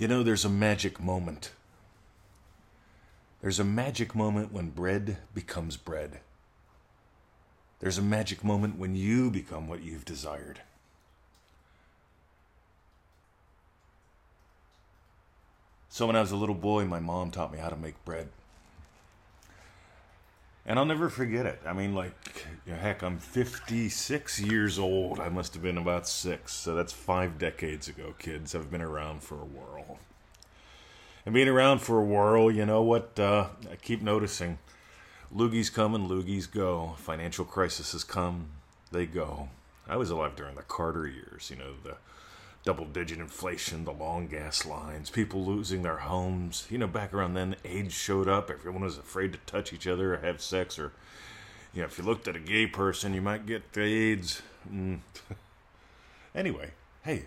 You know, there's a magic moment. There's a magic moment when bread becomes bread. There's a magic moment when you become what you've desired. So, when I was a little boy, my mom taught me how to make bread. And I'll never forget it. I mean, like, heck, I'm 56 years old. I must have been about six. So that's five decades ago, kids. I've been around for a whirl. And being around for a whirl, you know what? Uh, I keep noticing loogies come and loogies go. Financial crises come, they go. I was alive during the Carter years, you know, the double digit inflation, the long gas lines, people losing their homes. You know, back around then, AIDS showed up. Everyone was afraid to touch each other or have sex, or, you know, if you looked at a gay person, you might get AIDS. Mm. anyway, hey,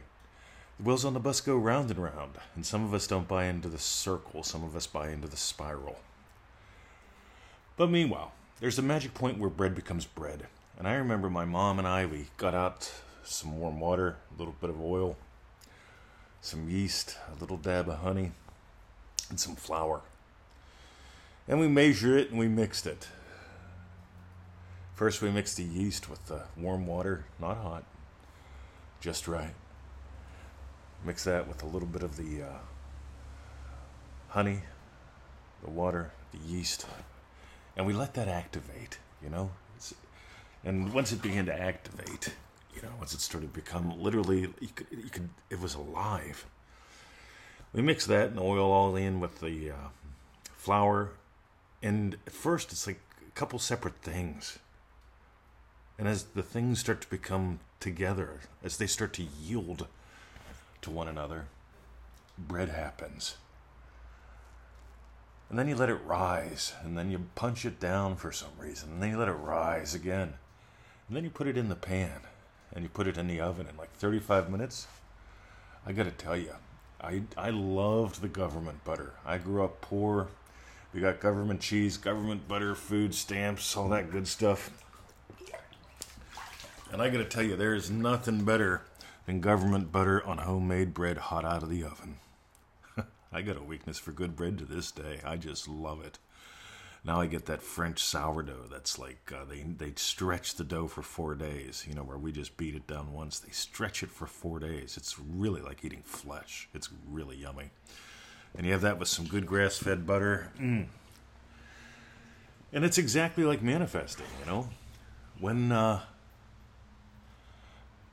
the wheels on the bus go round and round, and some of us don't buy into the circle, some of us buy into the spiral. But meanwhile, there's a magic point where bread becomes bread. And I remember my mom and I, we got out some warm water, a little bit of oil, some yeast, a little dab of honey, and some flour. And we measure it and we mixed it. First, we mixed the yeast with the warm water, not hot, just right. Mix that with a little bit of the uh, honey, the water, the yeast, and we let that activate, you know? And once it began to activate, know, once it started to become literally, you could, you could, it was alive. We mix that and oil all in with the uh, flour, and at first it's like a couple separate things. And as the things start to become together, as they start to yield to one another, bread happens. And then you let it rise, and then you punch it down for some reason, and then you let it rise again. And then you put it in the pan and you put it in the oven in like 35 minutes. I got to tell you, I I loved the government butter. I grew up poor. We got government cheese, government butter, food stamps, all that good stuff. And I got to tell you, there is nothing better than government butter on homemade bread hot out of the oven. I got a weakness for good bread to this day. I just love it. Now I get that French sourdough that's like uh, they they stretch the dough for four days. You know where we just beat it down once. They stretch it for four days. It's really like eating flesh. It's really yummy. And you have that with some good grass-fed butter. Mm. And it's exactly like manifesting. You know, when uh,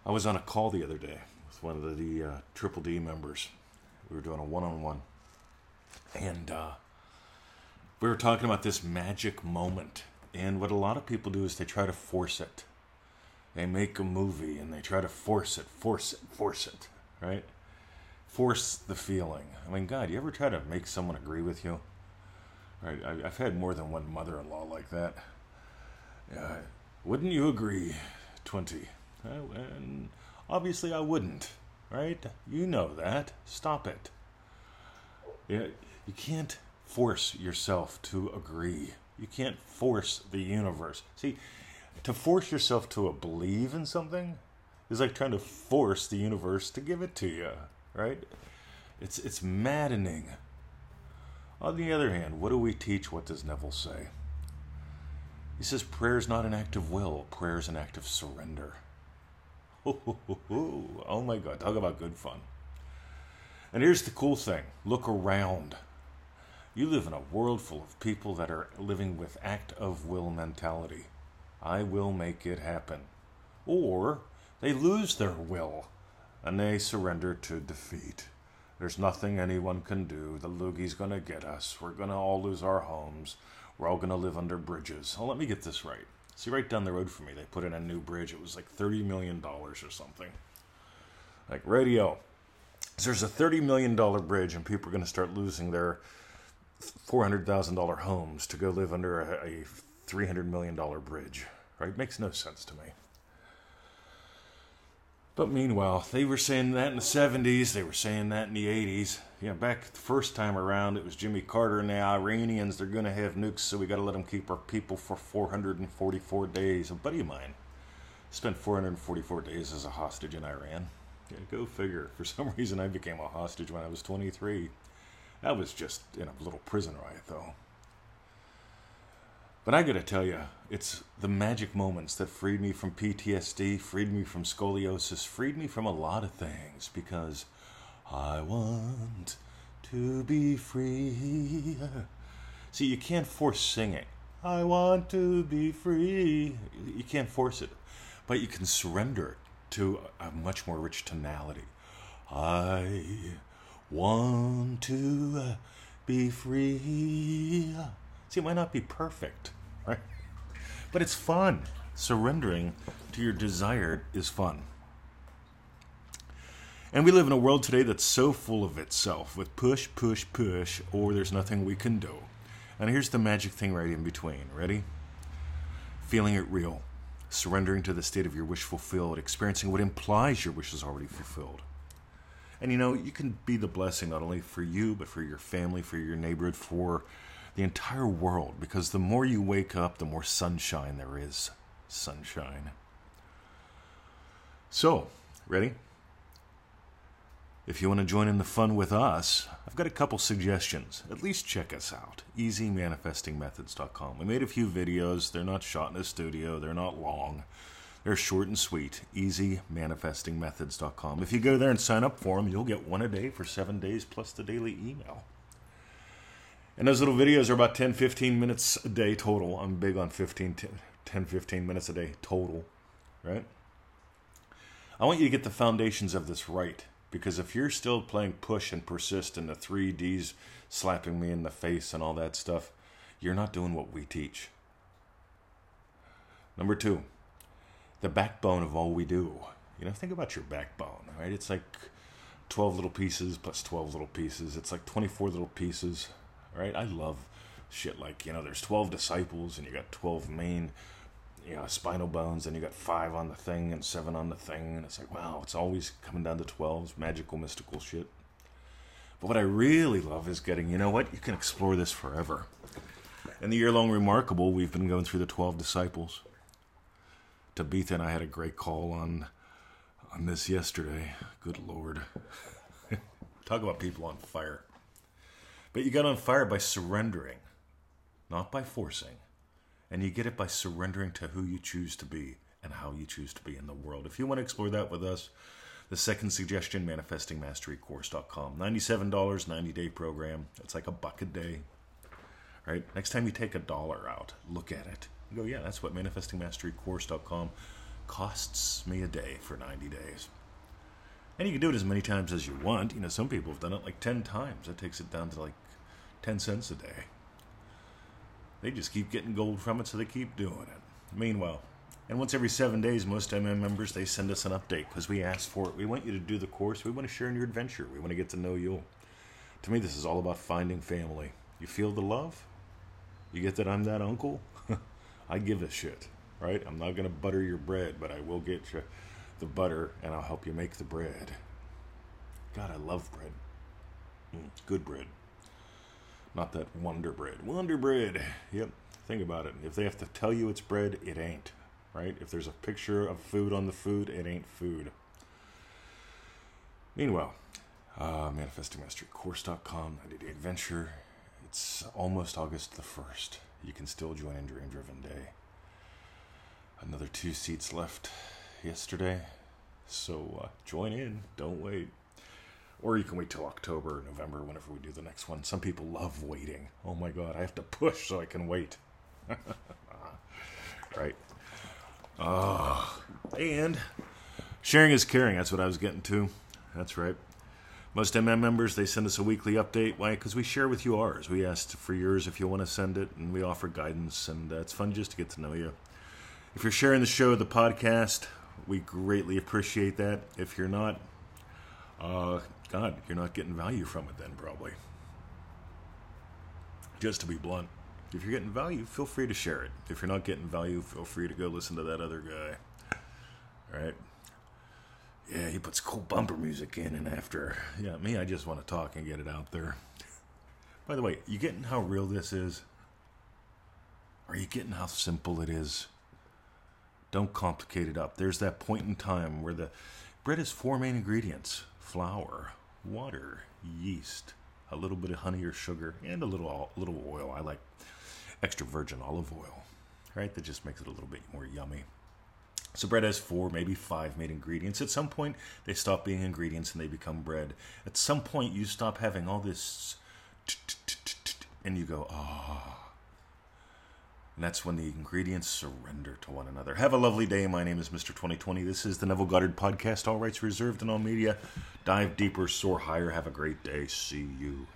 I was on a call the other day with one of the, uh, Triple D members, we were doing a one-on-one, and. We were talking about this magic moment. And what a lot of people do is they try to force it. They make a movie and they try to force it, force it, force it, right? Force the feeling. I mean, God, you ever try to make someone agree with you? Right? I, have had more than one mother in law like that. Uh, wouldn't you agree, 20? Uh, and obviously, I wouldn't, right? You know that. Stop it. Yeah, you can't force yourself to agree. You can't force the universe. See, to force yourself to believe in something is like trying to force the universe to give it to you, right? It's it's maddening. On the other hand, what do we teach? What does Neville say? He says prayer is not an act of will, prayer is an act of surrender. Oh my God, talk about good fun. And here's the cool thing look around. You live in a world full of people that are living with act of will mentality. I will make it happen. Or they lose their will and they surrender to defeat. There's nothing anyone can do. The loogie's going to get us. We're going to all lose our homes. We're all going to live under bridges. Oh, let me get this right. See, right down the road from me, they put in a new bridge. It was like $30 million or something. Like, radio. There's a $30 million bridge, and people are going to start losing their $400,000 homes to go live under a, a $300 million bridge, right? Makes no sense to me. But meanwhile, they were saying that in the 70s, they were saying that in the 80s. You know, back the first time around, it was Jimmy Carter and the Iranians. They're going to have nukes, so we got to let them keep our people for 444 days. A buddy of mine spent 444 days as a hostage in Iran. Yeah, go figure. For some reason, I became a hostage when I was 23. That was just in a little prison riot, though. But I gotta tell you, it's the magic moments that freed me from PTSD, freed me from scoliosis, freed me from a lot of things because I want to be free. See, you can't force singing. I want to be free. You can't force it, but you can surrender to a much more rich tonality. I want to uh, be free. See, it might not be perfect, right? But it's fun. Surrendering to your desire is fun. And we live in a world today that's so full of itself with push, push, push, or there's nothing we can do. And here's the magic thing right in between. Ready? Feeling it real, surrendering to the state of your wish fulfilled, experiencing what implies your wish is already fulfilled. And you know, you can be the blessing not only for you, but for your family, for your neighborhood, for the entire world, because the more you wake up, the more sunshine there is. Sunshine. So, ready? If you want to join in the fun with us, I've got a couple suggestions. At least check us out. EasyManifestingMethods.com. We made a few videos. They're not shot in a studio, they're not long. They're short and sweet. EasyManifestingMethods.com. If you go there and sign up for them, you'll get one a day for seven days plus the daily email. And those little videos are about 10 15 minutes a day total. I'm big on 15, 10 15 minutes a day total, right? I want you to get the foundations of this right. Because if you're still playing push and persist and the 3Ds slapping me in the face and all that stuff, you're not doing what we teach. Number two, the backbone of all we do. You know, think about your backbone, right? It's like 12 little pieces plus 12 little pieces. It's like 24 little pieces, right? I love shit like, you know, there's 12 disciples and you got 12 main you know, spinal bones, and you got five on the thing and seven on the thing, and it's like, wow, it's always coming down to 12s, magical, mystical shit. But what I really love is getting, you know what, you can explore this forever. In the year long remarkable, we've been going through the 12 disciples. Tabitha and I had a great call on on this yesterday. Good lord. Talk about people on fire. But you got on fire by surrendering, not by forcing. And you get it by surrendering to who you choose to be and how you choose to be in the world. If you want to explore that with us, the second suggestion, manifestingmasterycourse.com. $97, 90 day program. It's like a buck a day. Right? Next time you take a dollar out, look at it. You go, yeah, that's what manifestingmasterycourse.com costs me a day for 90 days. And you can do it as many times as you want. You know, some people have done it like 10 times. That takes it down to like 10 cents a day. They just keep getting gold from it, so they keep doing it. Meanwhile, and once every seven days, most MM members they send us an update because we asked for it. We want you to do the course. We want to share in your adventure. We want to get to know you. To me, this is all about finding family. You feel the love? You get that I'm that uncle? I give a shit, right? I'm not going to butter your bread, but I will get you the butter and I'll help you make the bread. God, I love bread. Mm, good bread. Not that Wonder Bread. Wonder Bread. Yep. Think about it. If they have to tell you it's bread, it ain't. Right? If there's a picture of food on the food, it ain't food. Meanwhile, uh, ManifestingMasteryCourse.com, 90 Day Adventure. It's almost August the 1st. You can still join in Dream Driven Day. Another two seats left yesterday. So uh, join in. Don't wait. Or you can wait till October November, whenever we do the next one. Some people love waiting. Oh my god, I have to push so I can wait. right. Oh, and sharing is caring. That's what I was getting to. That's right. Most MM members, they send us a weekly update. Why? Because we share with you ours. We asked for yours if you want to send it, and we offer guidance, and uh, it's fun just to get to know you. If you're sharing the show, the podcast, we greatly appreciate that. If you're not, uh, God, you're not getting value from it then, probably. Just to be blunt, if you're getting value, feel free to share it. If you're not getting value, feel free to go listen to that other guy. All right? Yeah, he puts cool bumper music in, and after, yeah, me, I just want to talk and get it out there. By the way, you getting how real this is? Are you getting how simple it is? Don't complicate it up. There's that point in time where the Bread has four main ingredients flour, water, yeast, a little bit of honey or sugar, and a little, little oil. I like extra virgin olive oil, right? That just makes it a little bit more yummy. So bread has four, maybe five main ingredients. At some point, they stop being ingredients and they become bread. At some point, you stop having all this, and you go, ah. And that's when the ingredients surrender to one another. Have a lovely day. My name is Mr. 2020. This is the Neville Goddard Podcast. All rights reserved and all media. Dive deeper, soar higher. Have a great day. See you